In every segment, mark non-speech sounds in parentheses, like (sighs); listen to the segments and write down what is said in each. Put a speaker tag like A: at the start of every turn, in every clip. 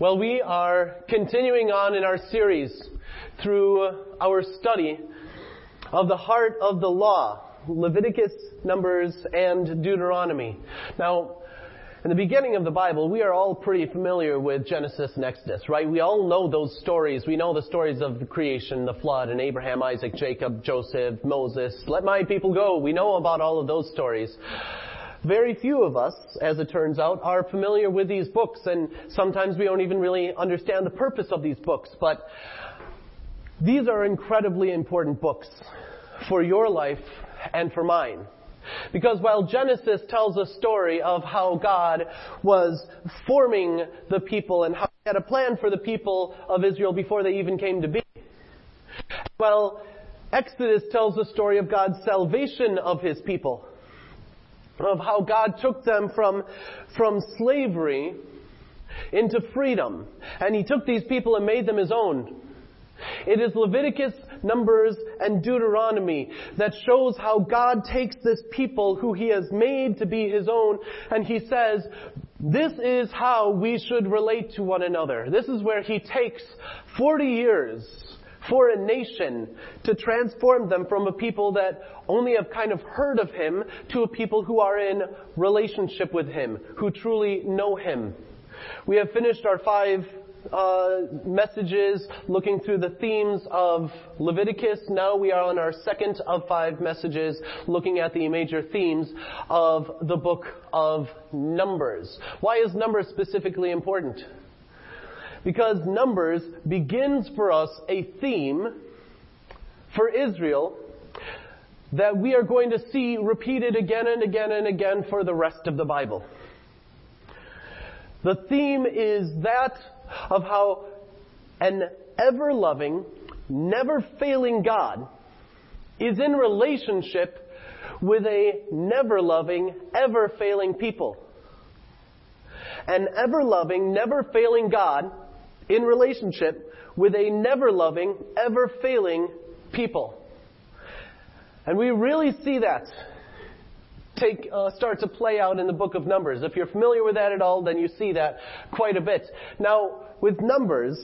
A: Well, we are continuing on in our series through our study of the heart of the law, Leviticus, Numbers, and Deuteronomy. Now, in the beginning of the Bible, we are all pretty familiar with Genesis and Exodus, right? We all know those stories. We know the stories of the creation, the flood, and Abraham, Isaac, Jacob, Joseph, Moses. Let my people go. We know about all of those stories. Very few of us, as it turns out, are familiar with these books, and sometimes we don't even really understand the purpose of these books. But these are incredibly important books for your life and for mine. Because while Genesis tells a story of how God was forming the people and how he had a plan for the people of Israel before they even came to be, well, Exodus tells the story of God's salvation of his people of how God took them from, from slavery into freedom. And He took these people and made them His own. It is Leviticus, Numbers, and Deuteronomy that shows how God takes this people who He has made to be His own and He says, this is how we should relate to one another. This is where He takes 40 years for a nation to transform them from a people that only have kind of heard of him to a people who are in relationship with him, who truly know him. We have finished our five uh, messages looking through the themes of Leviticus. Now we are on our second of five messages looking at the major themes of the book of Numbers. Why is Numbers specifically important? Because Numbers begins for us a theme for Israel that we are going to see repeated again and again and again for the rest of the Bible. The theme is that of how an ever loving, never failing God is in relationship with a never loving, ever failing people. An ever loving, never failing God in relationship with a never loving, ever failing people. And we really see that take uh, start to play out in the book of Numbers. If you're familiar with that at all, then you see that quite a bit. Now, with Numbers,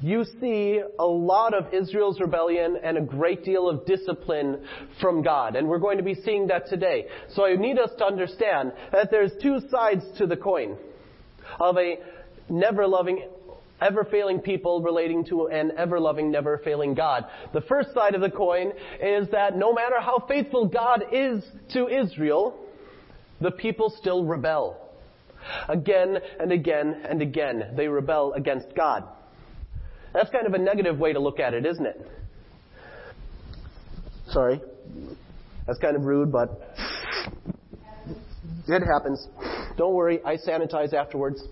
A: you see a lot of Israel's rebellion and a great deal of discipline from God. And we're going to be seeing that today. So I need us to understand that there's two sides to the coin of a never loving ever failing people relating to an ever loving, never failing God. The first side of the coin is that no matter how faithful God is to Israel, the people still rebel. Again and again and again, they rebel against God. That's kind of a negative way to look at it, isn't it? Sorry. That's kind of rude, but it happens. Don't worry, I sanitize afterwards.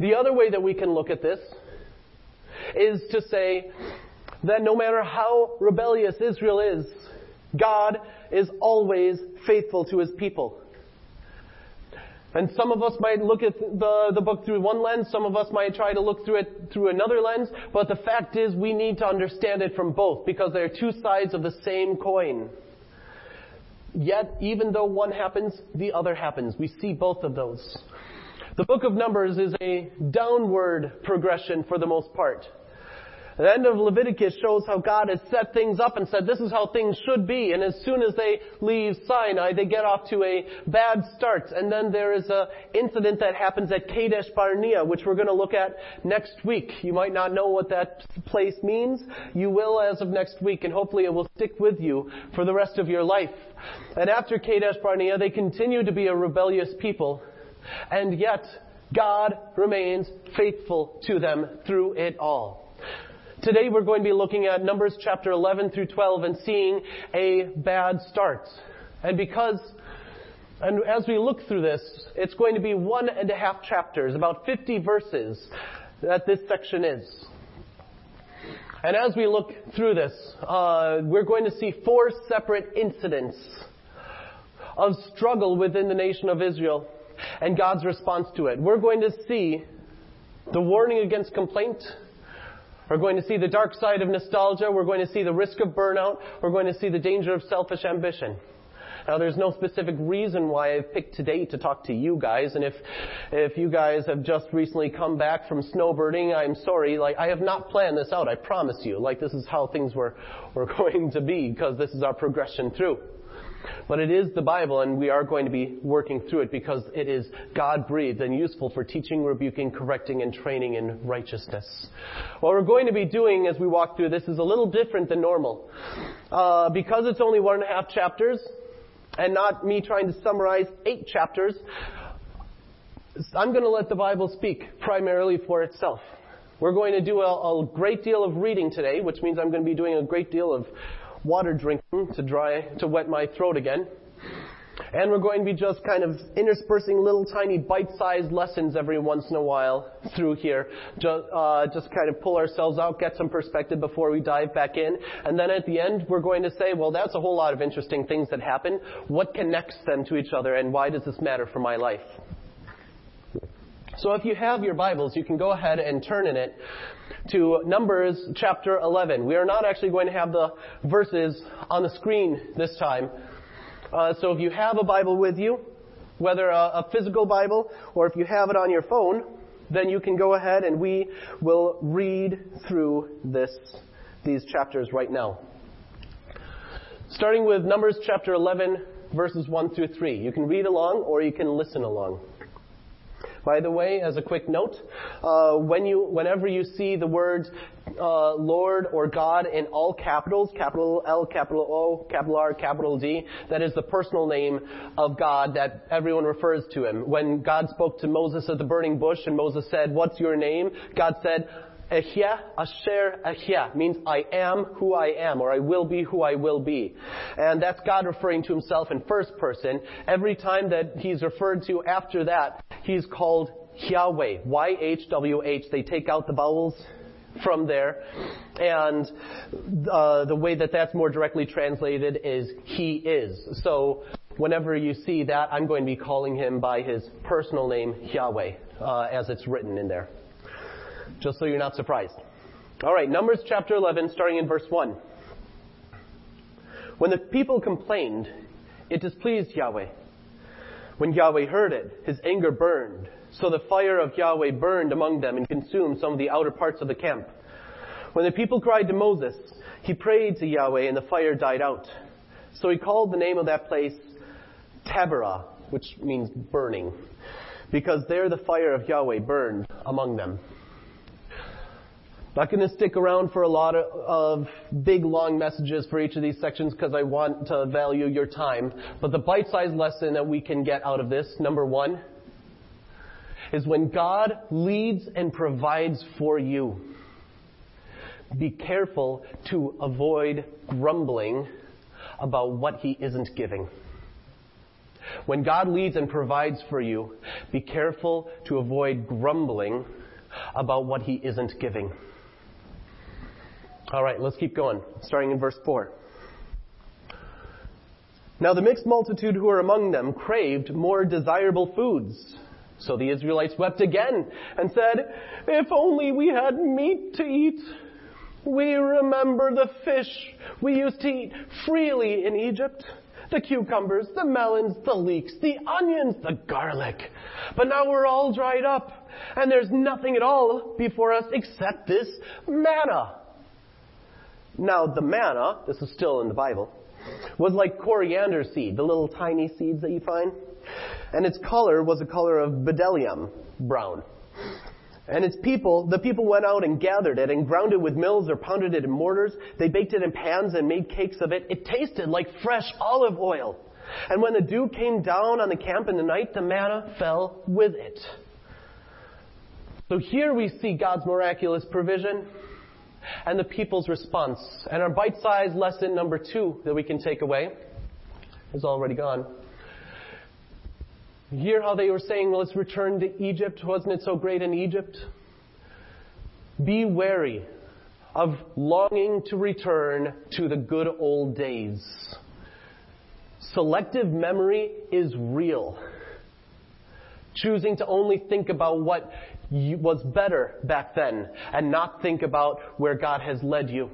A: The other way that we can look at this is to say that no matter how rebellious Israel is, God is always faithful to his people. And some of us might look at the, the book through one lens, some of us might try to look through it through another lens, but the fact is we need to understand it from both because they are two sides of the same coin. Yet, even though one happens, the other happens. We see both of those. The book of Numbers is a downward progression for the most part. The end of Leviticus shows how God has set things up and said this is how things should be. And as soon as they leave Sinai, they get off to a bad start. And then there is an incident that happens at Kadesh Barnea, which we're going to look at next week. You might not know what that place means. You will as of next week, and hopefully it will stick with you for the rest of your life. And after Kadesh Barnea, they continue to be a rebellious people. And yet, God remains faithful to them through it all. Today we're going to be looking at Numbers chapter 11 through 12 and seeing a bad start. And because, and as we look through this, it's going to be one and a half chapters, about 50 verses that this section is. And as we look through this, uh, we're going to see four separate incidents of struggle within the nation of Israel and God's response to it. We're going to see the warning against complaint. We're going to see the dark side of nostalgia. We're going to see the risk of burnout. We're going to see the danger of selfish ambition. Now, there's no specific reason why I've picked today to talk to you guys, and if if you guys have just recently come back from snowbirding, I'm sorry. Like, I have not planned this out. I promise you. Like, this is how things were were (laughs) going to be because this is our progression through. But it is the Bible, and we are going to be working through it because it is God breathed and useful for teaching, rebuking, correcting, and training in righteousness. What we're going to be doing as we walk through this is a little different than normal. Uh, because it's only one and a half chapters, and not me trying to summarize eight chapters, I'm going to let the Bible speak primarily for itself. We're going to do a, a great deal of reading today, which means I'm going to be doing a great deal of water drinking to dry, to wet my throat again. And we're going to be just kind of interspersing little tiny bite-sized lessons every once in a while through here. Just, uh, just kind of pull ourselves out, get some perspective before we dive back in. And then at the end, we're going to say, well, that's a whole lot of interesting things that happen. What connects them to each other and why does this matter for my life? So if you have your Bibles, you can go ahead and turn in it to Numbers chapter 11. We are not actually going to have the verses on the screen this time. Uh, so if you have a Bible with you, whether a, a physical Bible or if you have it on your phone, then you can go ahead and we will read through this, these chapters right now. Starting with Numbers chapter 11, verses 1 through 3. You can read along or you can listen along. By the way, as a quick note, uh, when you, whenever you see the words uh, Lord or God in all capitals, capital L, capital O, capital R, capital D, that is the personal name of God that everyone refers to him. When God spoke to Moses at the burning bush and Moses said, "What's your name?" God said, Ehyeh, Asher Ehyeh means I am who I am, or I will be who I will be. And that's God referring to himself in first person. Every time that he's referred to after that, he's called Yahweh. Y-H-W-H. They take out the vowels from there. And uh, the way that that's more directly translated is He is. So whenever you see that, I'm going to be calling him by his personal name, Yahweh, uh, as it's written in there just so you're not surprised. All right, Numbers chapter 11, starting in verse 1. When the people complained, it displeased Yahweh. When Yahweh heard it, his anger burned. So the fire of Yahweh burned among them and consumed some of the outer parts of the camp. When the people cried to Moses, he prayed to Yahweh and the fire died out. So he called the name of that place Taberah, which means burning, because there the fire of Yahweh burned among them. Not going to stick around for a lot of, of, big, long messages for each of these sections because I want to value your time. But the bite-sized lesson that we can get out of this, number one, is when God leads and provides for you, be careful to avoid grumbling about what He isn't giving. When God leads and provides for you, be careful to avoid grumbling about what He isn't giving. All right, let's keep going, starting in verse 4. Now the mixed multitude who were among them craved more desirable foods. So the Israelites wept again and said, If only we had meat to eat. We remember the fish we used to eat freely in Egypt. The cucumbers, the melons, the leeks, the onions, the garlic. But now we're all dried up and there's nothing at all before us except this manna. Now, the manna, this is still in the Bible, was like coriander seed, the little tiny seeds that you find. And its color was the color of bdellium, brown. And its people, the people went out and gathered it and ground it with mills or pounded it in mortars. They baked it in pans and made cakes of it. It tasted like fresh olive oil. And when the dew came down on the camp in the night, the manna fell with it. So here we see God's miraculous provision and the people's response. And our bite-sized lesson number two that we can take away is already gone. Hear how they were saying, well, let's return to Egypt. Wasn't it so great in Egypt? Be wary of longing to return to the good old days. Selective memory is real. Choosing to only think about what was better back then and not think about where God has led you.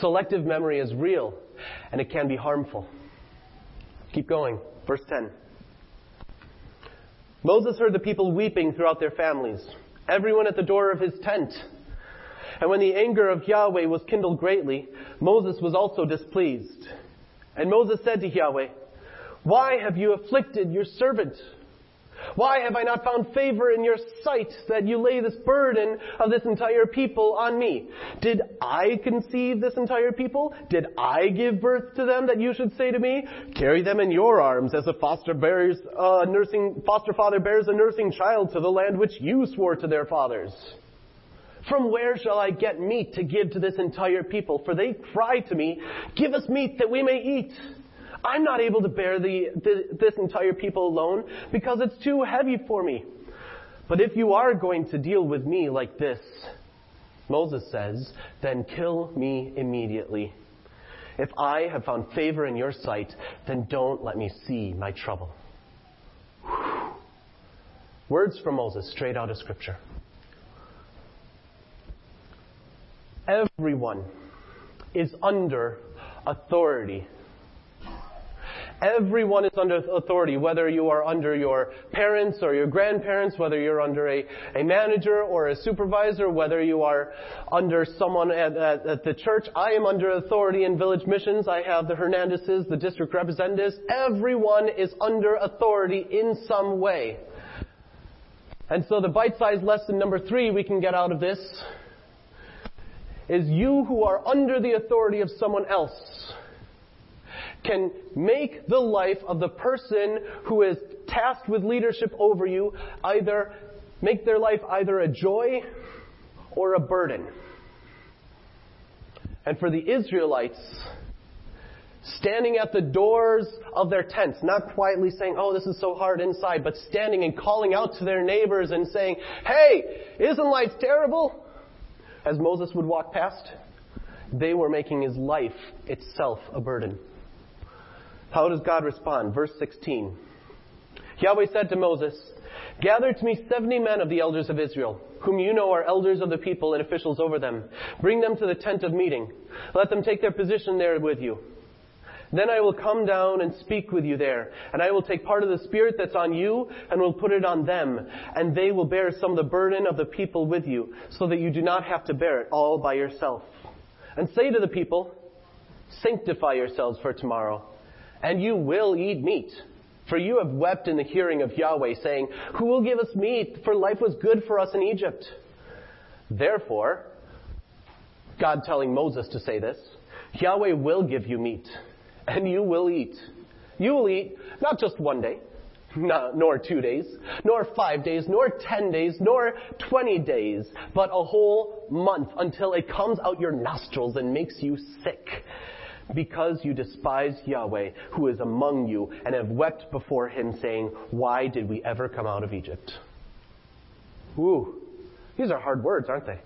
A: Selective memory is real and it can be harmful. Keep going. Verse 10. Moses heard the people weeping throughout their families, everyone at the door of his tent. And when the anger of Yahweh was kindled greatly, Moses was also displeased. And Moses said to Yahweh, Why have you afflicted your servant? Why have I not found favor in your sight that you lay this burden of this entire people on me? Did I conceive this entire people? Did I give birth to them that you should say to me, carry them in your arms as a foster bears a nursing, foster father bears a nursing child to the land which you swore to their fathers? From where shall I get meat to give to this entire people? For they cry to me, give us meat that we may eat. I'm not able to bear the, the, this entire people alone because it's too heavy for me. But if you are going to deal with me like this, Moses says, then kill me immediately. If I have found favor in your sight, then don't let me see my trouble. Whew. (sighs) Words from Moses straight out of Scripture. Everyone is under authority Everyone is under authority, whether you are under your parents or your grandparents, whether you're under a, a manager or a supervisor, whether you are under someone at, at, at the church. I am under authority in village missions. I have the Hernandezes, the district representatives. Everyone is under authority in some way. And so the bite-sized lesson number three we can get out of this is you who are under the authority of someone else can make the life of the person who is tasked with leadership over you either make their life either a joy or a burden. And for the Israelites, standing at the doors of their tents, not quietly saying, oh, this is so hard inside, but standing and calling out to their neighbors and saying, hey, isn't life terrible? As Moses would walk past, they were making his life itself a burden. How does God respond? Verse 16. Yahweh said to Moses, Gather to me seventy men of the elders of Israel, whom you know are elders of the people and officials over them. Bring them to the tent of meeting. Let them take their position there with you. Then I will come down and speak with you there, and I will take part of the Spirit that's on you and will put it on them, and they will bear some of the burden of the people with you, so that you do not have to bear it all by yourself. And say to the people, Sanctify yourselves for tomorrow and you will eat meat. For you have wept in the hearing of Yahweh, saying, Who will give us meat? For life was good for us in Egypt. Therefore, God telling Moses to say this, Yahweh will give you meat, and you will eat. You will eat not just one day, nor two days, nor five days, nor ten days, nor twenty days, but a whole month until it comes out your nostrils and makes you sick because you despise Yahweh, who is among you, and have wept before him, saying, Why did we ever come out of Egypt? Ooh, these are hard words, aren't they?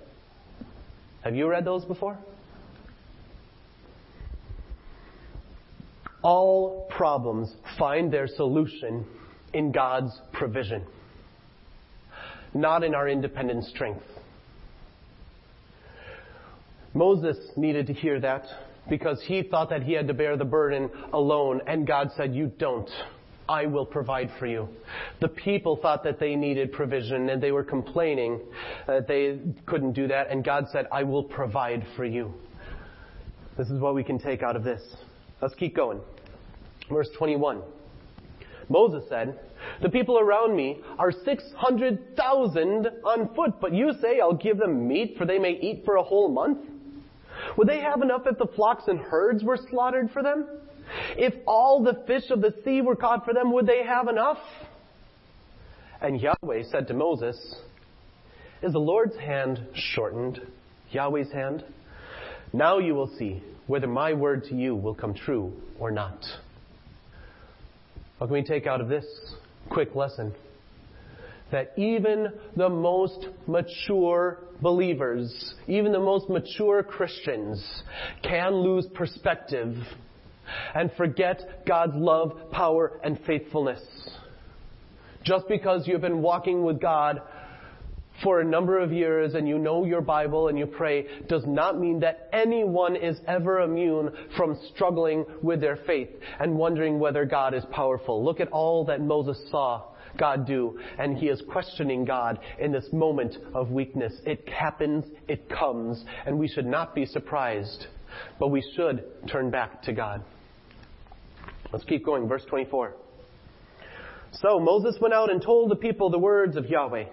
A: Have you read those before? All problems find their solution in God's provision, not in our independent strength. Moses needed to hear that because he thought that he had to bear the burden alone, and God said, You don't. I will provide for you. The people thought that they needed provision and they were complaining that they couldn't do that, and God said, I will provide for you. This is what we can take out of this. Let's keep going. Verse 21. Moses said, The people around me are 600,000 on foot, but you say I'll give them meat for they may eat for a whole month? Would they have enough if the flocks and herds were slaughtered for them? If all the fish of the sea were caught for them, would they have enough? And Yahweh said to Moses, Is the Lord's hand shortened, Yahweh's hand? Now you will see whether my word to you will come true or not. What can we take out of this quick lesson? That even the most mature believers, even the most mature Christians, can lose perspective and forget God's love, power, and faithfulness. Just because you've been walking with God for a number of years and you know your Bible and you pray does not mean that anyone is ever immune from struggling with their faith and wondering whether God is powerful. Look at all that Moses saw God do, and he is questioning God in this moment of weakness. It happens, it comes, and we should not be surprised, but we should turn back to God. Let's keep going. Verse 24. So Moses went out and told the people the words of Yahweh.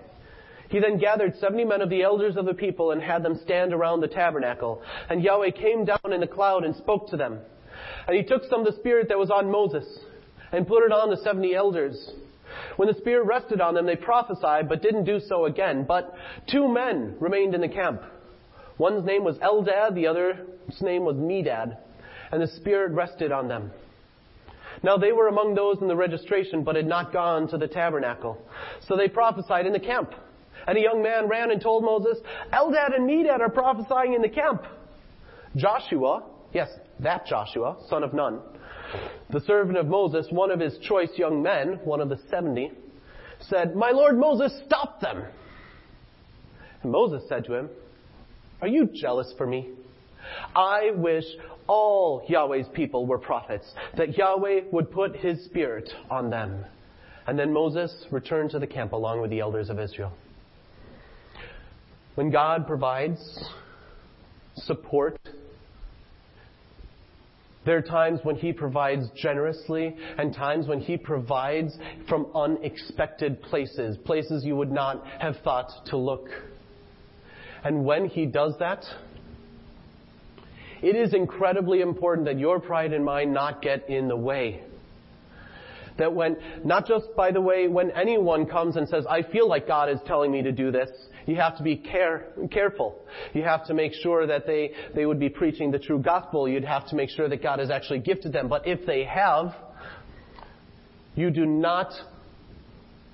A: He then gathered seventy men of the elders of the people and had them stand around the tabernacle. And Yahweh came down in a cloud and spoke to them. And he took some of the spirit that was on Moses and put it on the seventy elders. When the spirit rested on them, they prophesied, but didn't do so again. But two men remained in the camp. One's name was Eldad, the other's name was Medad. And the spirit rested on them. Now they were among those in the registration, but had not gone to the tabernacle. So they prophesied in the camp. And a young man ran and told Moses, Eldad and Medad are prophesying in the camp. Joshua, yes, that Joshua, son of Nun, the servant of Moses, one of his choice young men, one of the seventy, said, My lord Moses, stop them. And Moses said to him, Are you jealous for me? I wish all Yahweh's people were prophets, that Yahweh would put his spirit on them. And then Moses returned to the camp along with the elders of Israel. When God provides support, there are times when He provides generously and times when He provides from unexpected places, places you would not have thought to look. And when He does that, it is incredibly important that your pride and mine not get in the way. That when, not just by the way, when anyone comes and says, I feel like God is telling me to do this, you have to be care, careful. You have to make sure that they, they would be preaching the true gospel. You'd have to make sure that God has actually gifted them. But if they have, you do not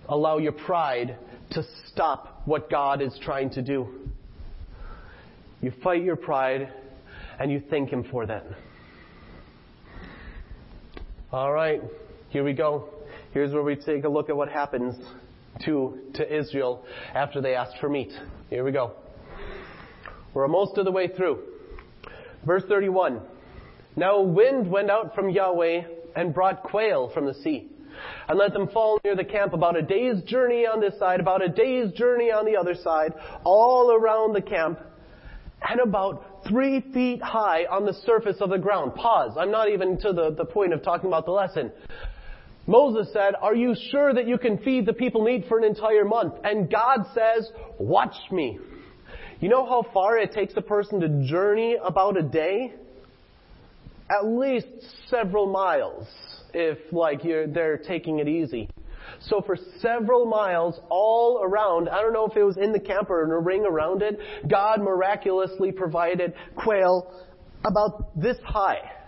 A: allow your pride to stop what God is trying to do. You fight your pride and you thank Him for that. All right, here we go. Here's where we take a look at what happens to, to Israel after they asked for meat. Here we go. We're most of the way through. Verse 31. Now a wind went out from Yahweh and brought quail from the sea and let them fall near the camp about a day's journey on this side, about a day's journey on the other side, all around the camp, and about three feet high on the surface of the ground. Pause. I'm not even to the, the point of talking about the lesson. Moses said, Are you sure that you can feed the people meat for an entire month? And God says, Watch me. You know how far it takes a person to journey about a day? At least several miles if like they're taking it easy. So for several miles all around, I don't know if it was in the camp or in a ring around it, God miraculously provided quail about this high.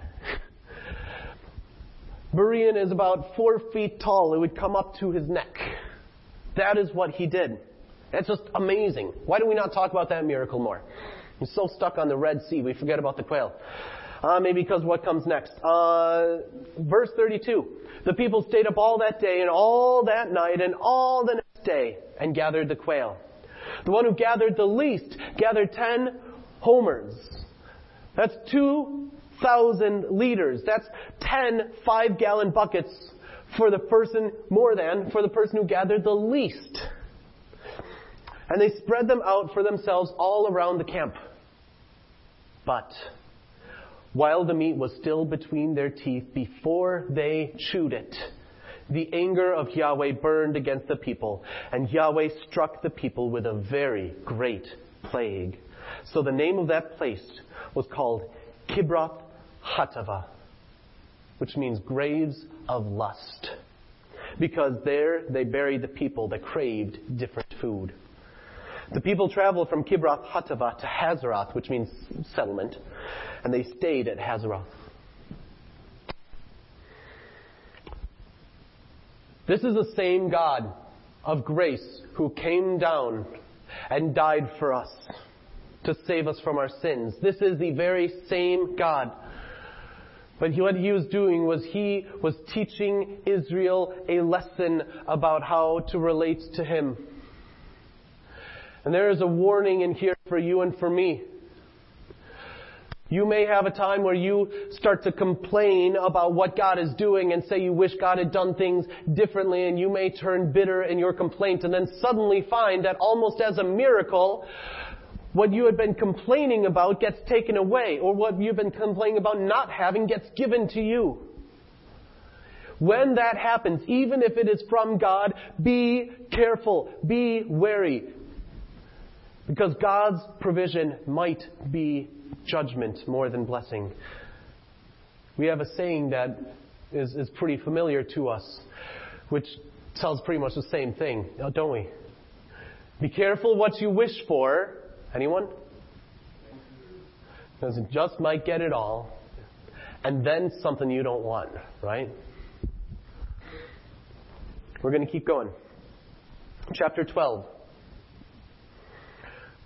A: Berean is about four feet tall. It would come up to his neck. That is what he did. That's just amazing. Why do we not talk about that miracle more? We're so stuck on the Red Sea, we forget about the quail. Uh, maybe because what comes next. Uh, verse 32. The people stayed up all that day and all that night and all the next day and gathered the quail. The one who gathered the least gathered ten homers. That's two thousand liters. That's ten five gallon buckets for the person, more than for the person who gathered the least. And they spread them out for themselves all around the camp. But, while the meat was still between their teeth before they chewed it, the anger of Yahweh burned against the people, and Yahweh struck the people with a very great plague. So the name of that place was called Kibroth Hattaavah, which means graves of lust. Because there they buried the people that craved different food. The people traveled from Kibroth Hattaavah to Hazeroth, which means settlement, and they stayed at Hazeroth. This is the same God of grace who came down and died for us to save us from our sins. This is the very same God but what he was doing was he was teaching Israel a lesson about how to relate to him. And there is a warning in here for you and for me. You may have a time where you start to complain about what God is doing and say you wish God had done things differently and you may turn bitter in your complaint and then suddenly find that almost as a miracle, what you had been complaining about gets taken away or what you've been complaining about not having gets given to you. When that happens, even if it is from God, be careful, be wary. Because God's provision might be judgment more than blessing. We have a saying that is, is pretty familiar to us, which tells pretty much the same thing, don't we? Be careful what you wish for. Anyone? Because it just might get it all, and then something you don't want, right? We're going to keep going. Chapter 12.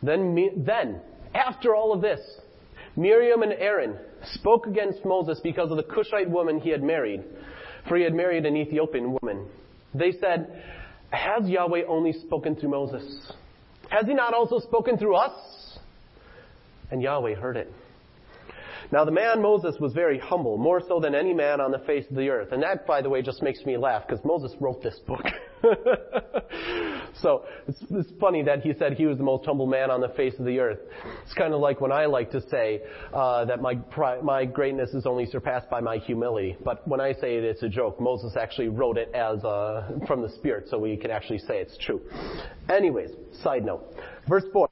A: Then, then, after all of this, Miriam and Aaron spoke against Moses because of the Cushite woman he had married, for he had married an Ethiopian woman. They said, Has Yahweh only spoken through Moses? Has he not also spoken through us? And Yahweh heard it. Now the man Moses was very humble, more so than any man on the face of the earth. And that, by the way, just makes me laugh because Moses wrote this book. (laughs) so it's, it's, funny that he said he was the most humble man on the face of the earth. It's kind of like when I like to say uh, that my my greatness is only surpassed by my humility. But when I say it, it's a joke. Moses actually wrote it as uh, from the Spirit, so we can actually say it's true. Anyways, side note, verse four.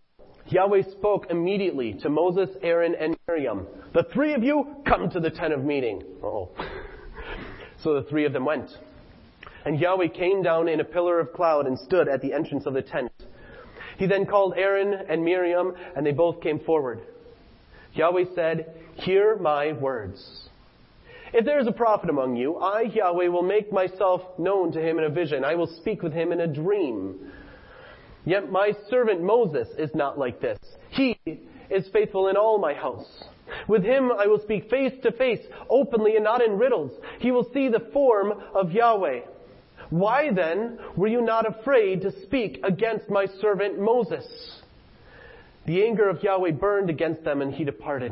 A: Yahweh spoke immediately to Moses, Aaron, and Miriam. The three of you come to the tent of meeting. oh So the three of them went. And Yahweh came down in a pillar of cloud and stood at the entrance of the tent. He then called Aaron and Miriam, and they both came forward. Yahweh said, Hear my words. If there is a prophet among you, I, Yahweh, will make myself known to him in a vision. I will speak with him in a dream. Yet my servant Moses is not like this. He is faithful in all my house. With him I will speak face to face, openly and not in riddles. He will see the form of Yahweh. Why then were you not afraid to speak against my servant Moses? The anger of Yahweh burned against them and he departed.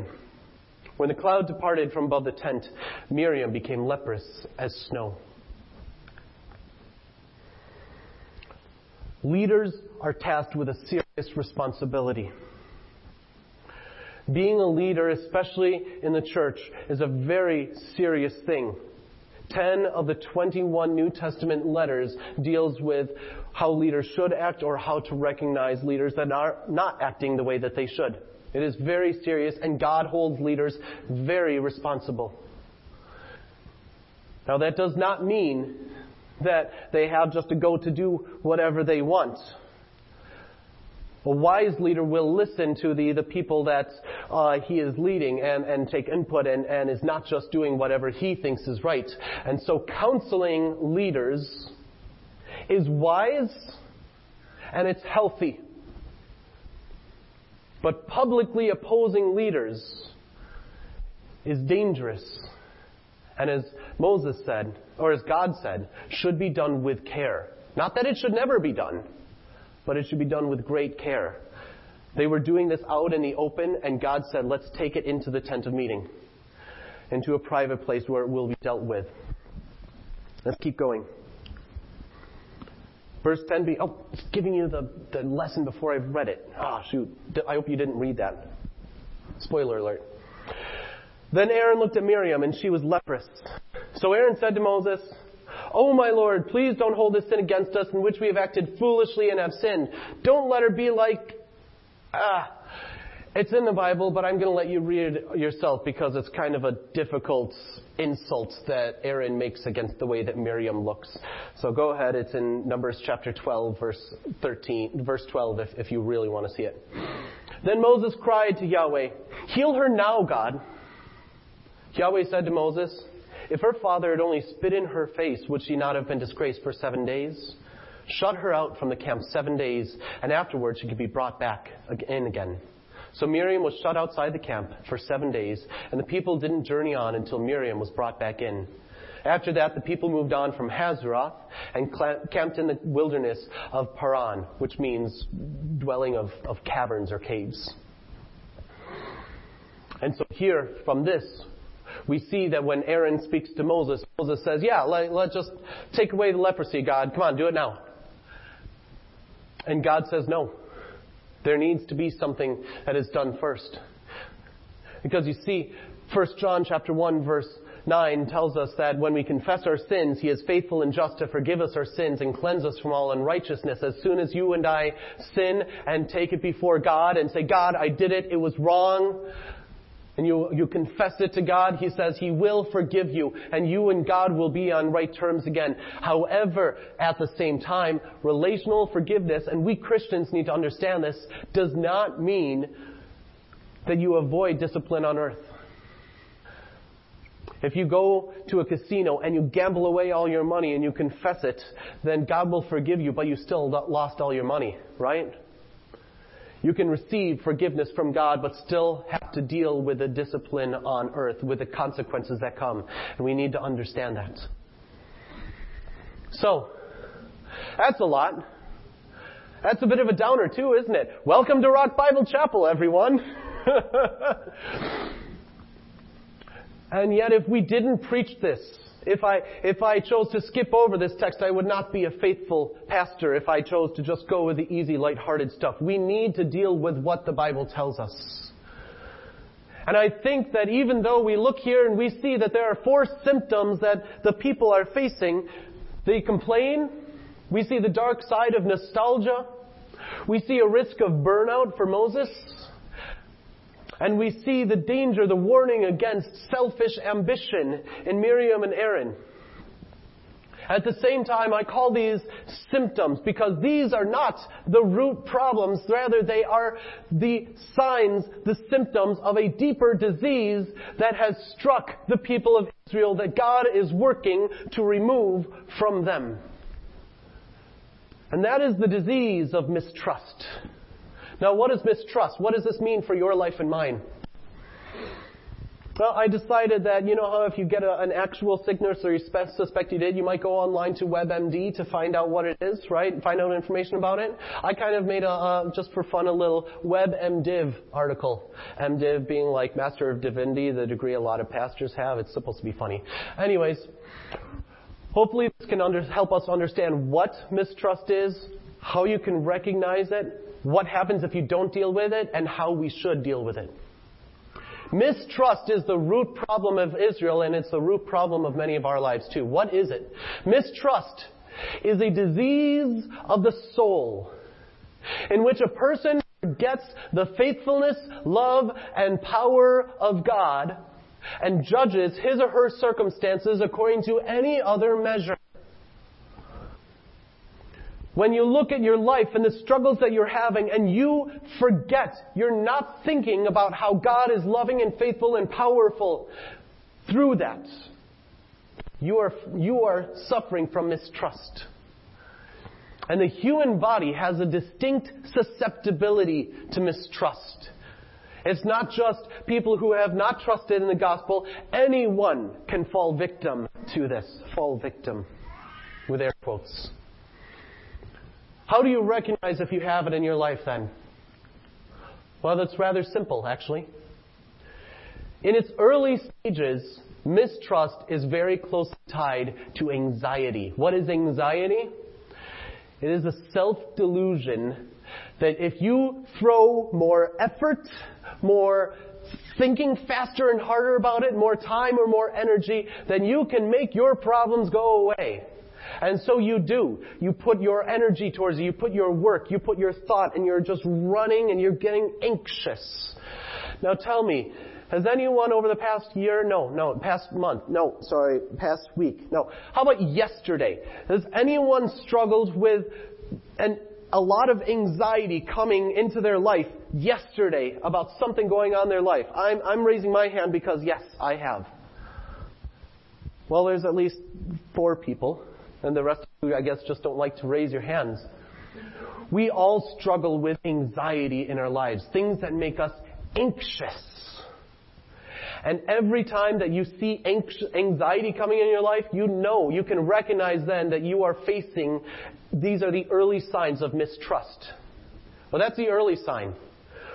A: When the cloud departed from above the tent, Miriam became leprous as snow. Leaders are tasked with a serious responsibility. Being a leader, especially in the church, is a very serious thing. 10 of the 21 New Testament letters deals with how leaders should act or how to recognize leaders that are not acting the way that they should. It is very serious and God holds leaders very responsible. Now that does not mean that they have just to go to do whatever they want. A wise leader will listen to the, the people that uh, he is leading and, and take input and, and is not just doing whatever he thinks is right. And so counseling leaders is wise and it's healthy. But publicly opposing leaders is dangerous. And as Moses said, or as God said, should be done with care. Not that it should never be done, but it should be done with great care. They were doing this out in the open, and God said, let's take it into the tent of meeting, into a private place where it will be dealt with. Let's keep going. Verse 10b, oh, it's giving you the, the lesson before I've read it. Ah, oh, shoot. I hope you didn't read that. Spoiler alert. Then Aaron looked at Miriam, and she was leprous. So Aaron said to Moses, Oh my Lord, please don't hold this sin against us in which we have acted foolishly and have sinned. Don't let her be like, ah, it's in the Bible, but I'm going to let you read it yourself because it's kind of a difficult insult that Aaron makes against the way that Miriam looks. So go ahead. It's in Numbers chapter 12, verse 13, verse 12, if, if you really want to see it. Then Moses cried to Yahweh, Heal her now, God. Yahweh said to Moses, if her father had only spit in her face, would she not have been disgraced for seven days? Shut her out from the camp seven days, and afterwards she could be brought back in again. So Miriam was shut outside the camp for seven days, and the people didn't journey on until Miriam was brought back in. After that, the people moved on from Hazeroth and camped in the wilderness of Paran, which means dwelling of, of caverns or caves. And so here, from this, we see that when Aaron speaks to Moses, Moses says, Yeah, let, let's just take away the leprosy, God. Come on, do it now. And God says, No. There needs to be something that is done first. Because you see, 1 John chapter 1 verse 9 tells us that when we confess our sins, He is faithful and just to forgive us our sins and cleanse us from all unrighteousness. As soon as you and I sin and take it before God and say, God, I did it, it was wrong, and you, you confess it to God, He says He will forgive you, and you and God will be on right terms again. However, at the same time, relational forgiveness, and we Christians need to understand this, does not mean that you avoid discipline on earth. If you go to a casino and you gamble away all your money and you confess it, then God will forgive you, but you still lost all your money, right? You can receive forgiveness from God, but still have to deal with the discipline on earth, with the consequences that come. And we need to understand that. So, that's a lot. That's a bit of a downer too, isn't it? Welcome to Rock Bible Chapel, everyone. (laughs) and yet if we didn't preach this, if I, if I chose to skip over this text, I would not be a faithful pastor if I chose to just go with the easy, light-hearted stuff. We need to deal with what the Bible tells us. And I think that even though we look here and we see that there are four symptoms that the people are facing, they complain, we see the dark side of nostalgia, we see a risk of burnout for Moses, and we see the danger, the warning against selfish ambition in Miriam and Aaron. At the same time, I call these symptoms because these are not the root problems. Rather, they are the signs, the symptoms of a deeper disease that has struck the people of Israel that God is working to remove from them. And that is the disease of mistrust. Now, what is mistrust? What does this mean for your life and mine? Well, I decided that, you know how if you get a, an actual sickness or you suspect you did, you might go online to WebMD to find out what it is, right? Find out information about it. I kind of made a, just for fun, a little WebMDiv article. MDiv being like Master of Divinity, the degree a lot of pastors have. It's supposed to be funny. Anyways, hopefully this can under, help us understand what mistrust is, how you can recognize it, what happens if you don't deal with it, and how we should deal with it. Mistrust is the root problem of Israel, and it's the root problem of many of our lives too. What is it? Mistrust is a disease of the soul in which a person forgets the faithfulness, love, and power of God and judges his or her circumstances according to any other measure. When you look at your life and the struggles that you're having and you forget, you're not thinking about how God is loving and faithful and powerful through that. You are, you are suffering from mistrust. And the human body has a distinct susceptibility to mistrust. It's not just people who have not trusted in the gospel. Anyone can fall victim to this. Fall victim. With air quotes. How do you recognize if you have it in your life then? Well, that's rather simple, actually. In its early stages, mistrust is very closely tied to anxiety. What is anxiety? It is a self-delusion that if you throw more effort, more thinking faster and harder about it, more time or more energy, then you can make your problems go away. And so you do. You put your energy towards it. You put your work. You put your thought and you're just running and you're getting anxious. Now tell me, has anyone over the past year, no, no, past month, no, sorry, past week, no. How about yesterday? Has anyone struggled with an, a lot of anxiety coming into their life yesterday about something going on in their life? I'm, I'm raising my hand because yes, I have. Well, there's at least four people and the rest of you, I guess, just don't like to raise your hands. We all struggle with anxiety in our lives, things that make us anxious. And every time that you see anxiety coming in your life, you know, you can recognize then that you are facing, these are the early signs of mistrust. Well, that's the early sign.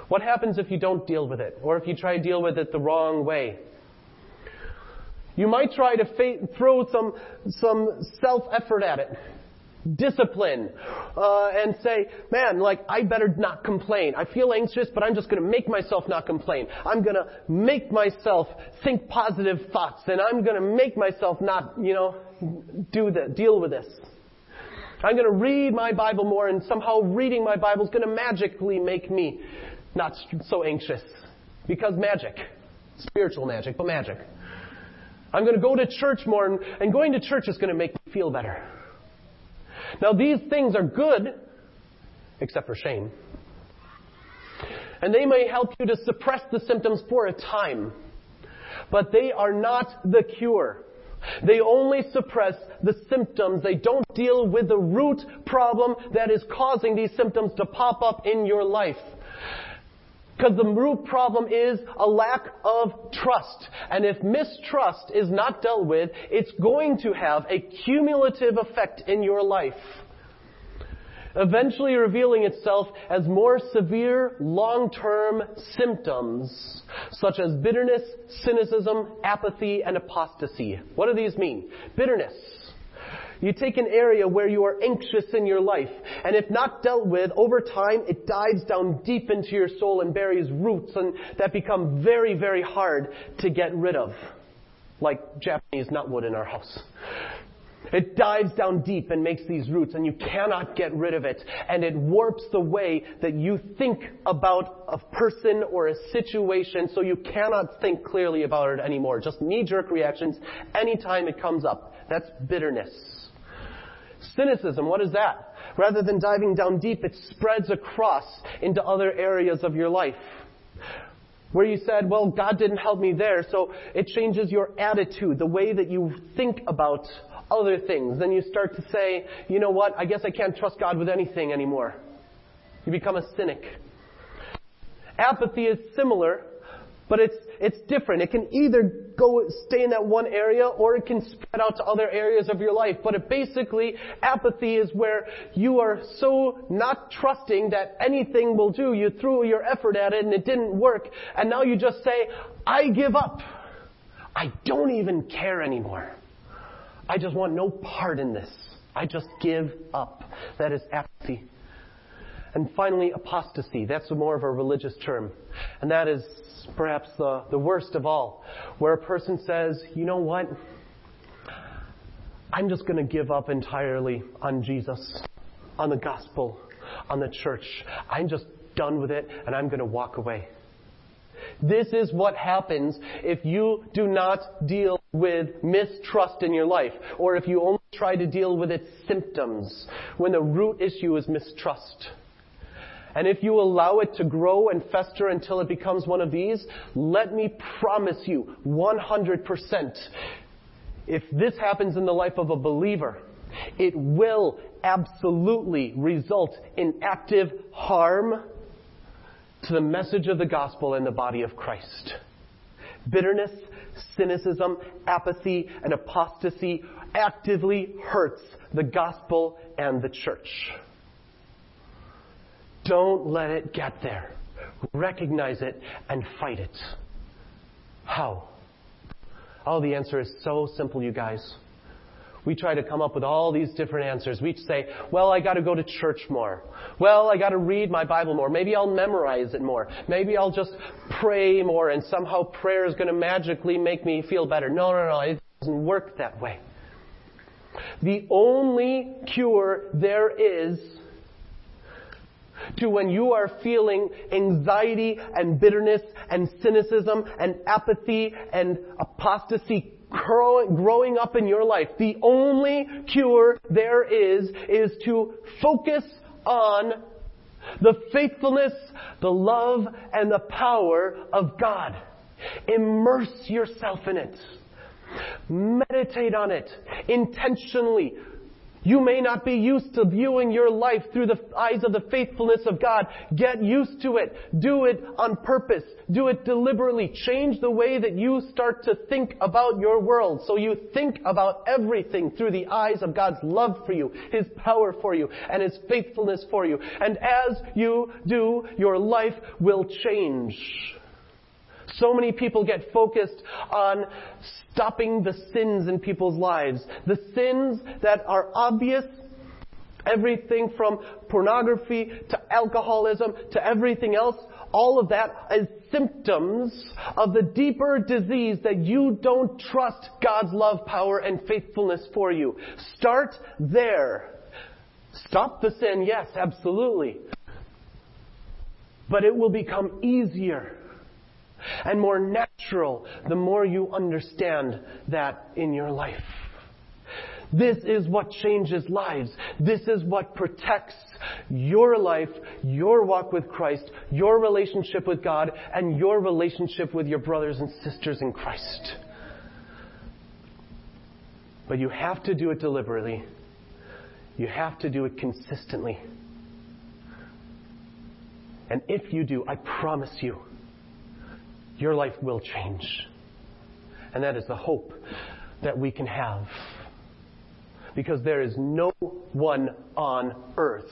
A: What happens if you don't deal with it? Or if you try to deal with it the wrong way? You might try to fa- throw some, some self-effort at it. Discipline. Uh, and say, man, like, I better not complain. I feel anxious, but I'm just gonna make myself not complain. I'm gonna make myself think positive thoughts, and I'm gonna make myself not, you know, do the, deal with this. I'm gonna read my Bible more, and somehow reading my Bible is gonna magically make me not so anxious. Because magic. Spiritual magic, but magic. I'm going to go to church more, and, going to church is going to make me feel better. Now, these things are good, except for shame. And they may help you to suppress the symptoms for a time, but they are not the cure. They only suppress the symptoms. They don't deal with the root problem that is causing these symptoms to pop up in your life. Because the root problem is a lack of trust. And if mistrust is not dealt with, it's going to have a cumulative effect in your life. Eventually revealing itself as more severe long-term symptoms, such as bitterness, cynicism, apathy, and apostasy. What do these mean? Bitterness you take an area where you are anxious in your life, and if not dealt with, over time it dives down deep into your soul and buries roots and that become very, very hard to get rid of. Like Japanese knotweed in our house. It dives down deep and makes these roots, and you cannot get rid of it. And it warps the way that you think about a person or a situation, so you cannot think clearly about it anymore. Just knee jerk reactions anytime it comes up. That's bitterness. Cynicism, what is that? Rather than diving down deep, it spreads across into other areas of your life. Where you said, well, God didn't help me there, so it changes your attitude, the way that you think about other things. Then you start to say, you know what, I guess I can't trust God with anything anymore. You become a cynic. Apathy is similar, but it's, it's different. It can either go, stay in that one area or it can spread out to other areas of your life. But it basically, apathy is where you are so not trusting that anything will do. You threw your effort at it and it didn't work. And now you just say, I give up. I don't even care anymore. I just want no part in this. I just give up. That is apathy. And finally, apostasy. That's more of a religious term. And that is perhaps the, the worst of all, where a person says, you know what? I'm just going to give up entirely on Jesus, on the gospel, on the church. I'm just done with it and I'm going to walk away. This is what happens if you do not deal with mistrust in your life, or if you only try to deal with its symptoms, when the root issue is mistrust. And if you allow it to grow and fester until it becomes one of these, let me promise you 100%, if this happens in the life of a believer, it will absolutely result in active harm to the message of the gospel and the body of Christ. Bitterness, cynicism, apathy, and apostasy actively hurts the gospel and the church. Don't let it get there. Recognize it and fight it. How? Oh, the answer is so simple, you guys. We try to come up with all these different answers. We say, well, I gotta go to church more. Well, I gotta read my Bible more. Maybe I'll memorize it more. Maybe I'll just pray more and somehow prayer is gonna magically make me feel better. No, no, no. It doesn't work that way. The only cure there is to when you are feeling anxiety and bitterness and cynicism and apathy and apostasy growing up in your life. The only cure there is, is to focus on the faithfulness, the love, and the power of God. Immerse yourself in it. Meditate on it intentionally. You may not be used to viewing your life through the eyes of the faithfulness of God. Get used to it. Do it on purpose. Do it deliberately. Change the way that you start to think about your world so you think about everything through the eyes of God's love for you, His power for you, and His faithfulness for you. And as you do, your life will change. So many people get focused on stopping the sins in people's lives. The sins that are obvious, everything from pornography to alcoholism to everything else, all of that is symptoms of the deeper disease that you don't trust God's love, power, and faithfulness for you. Start there. Stop the sin, yes, absolutely. But it will become easier and more natural the more you understand that in your life. This is what changes lives. This is what protects your life, your walk with Christ, your relationship with God, and your relationship with your brothers and sisters in Christ. But you have to do it deliberately. You have to do it consistently. And if you do, I promise you, your life will change. And that is the hope that we can have. Because there is no one on earth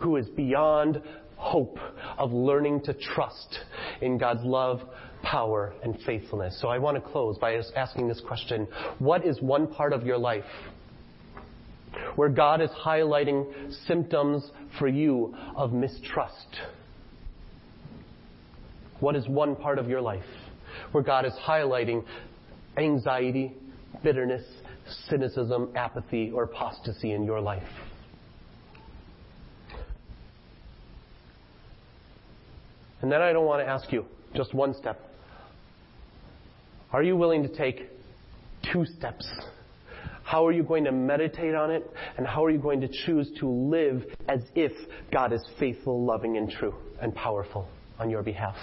A: who is beyond hope of learning to trust in God's love, power, and faithfulness. So I want to close by asking this question What is one part of your life where God is highlighting symptoms for you of mistrust? What is one part of your life where God is highlighting anxiety, bitterness, cynicism, apathy, or apostasy in your life? And then I don't want to ask you just one step. Are you willing to take two steps? How are you going to meditate on it? And how are you going to choose to live as if God is faithful, loving, and true and powerful on your behalf?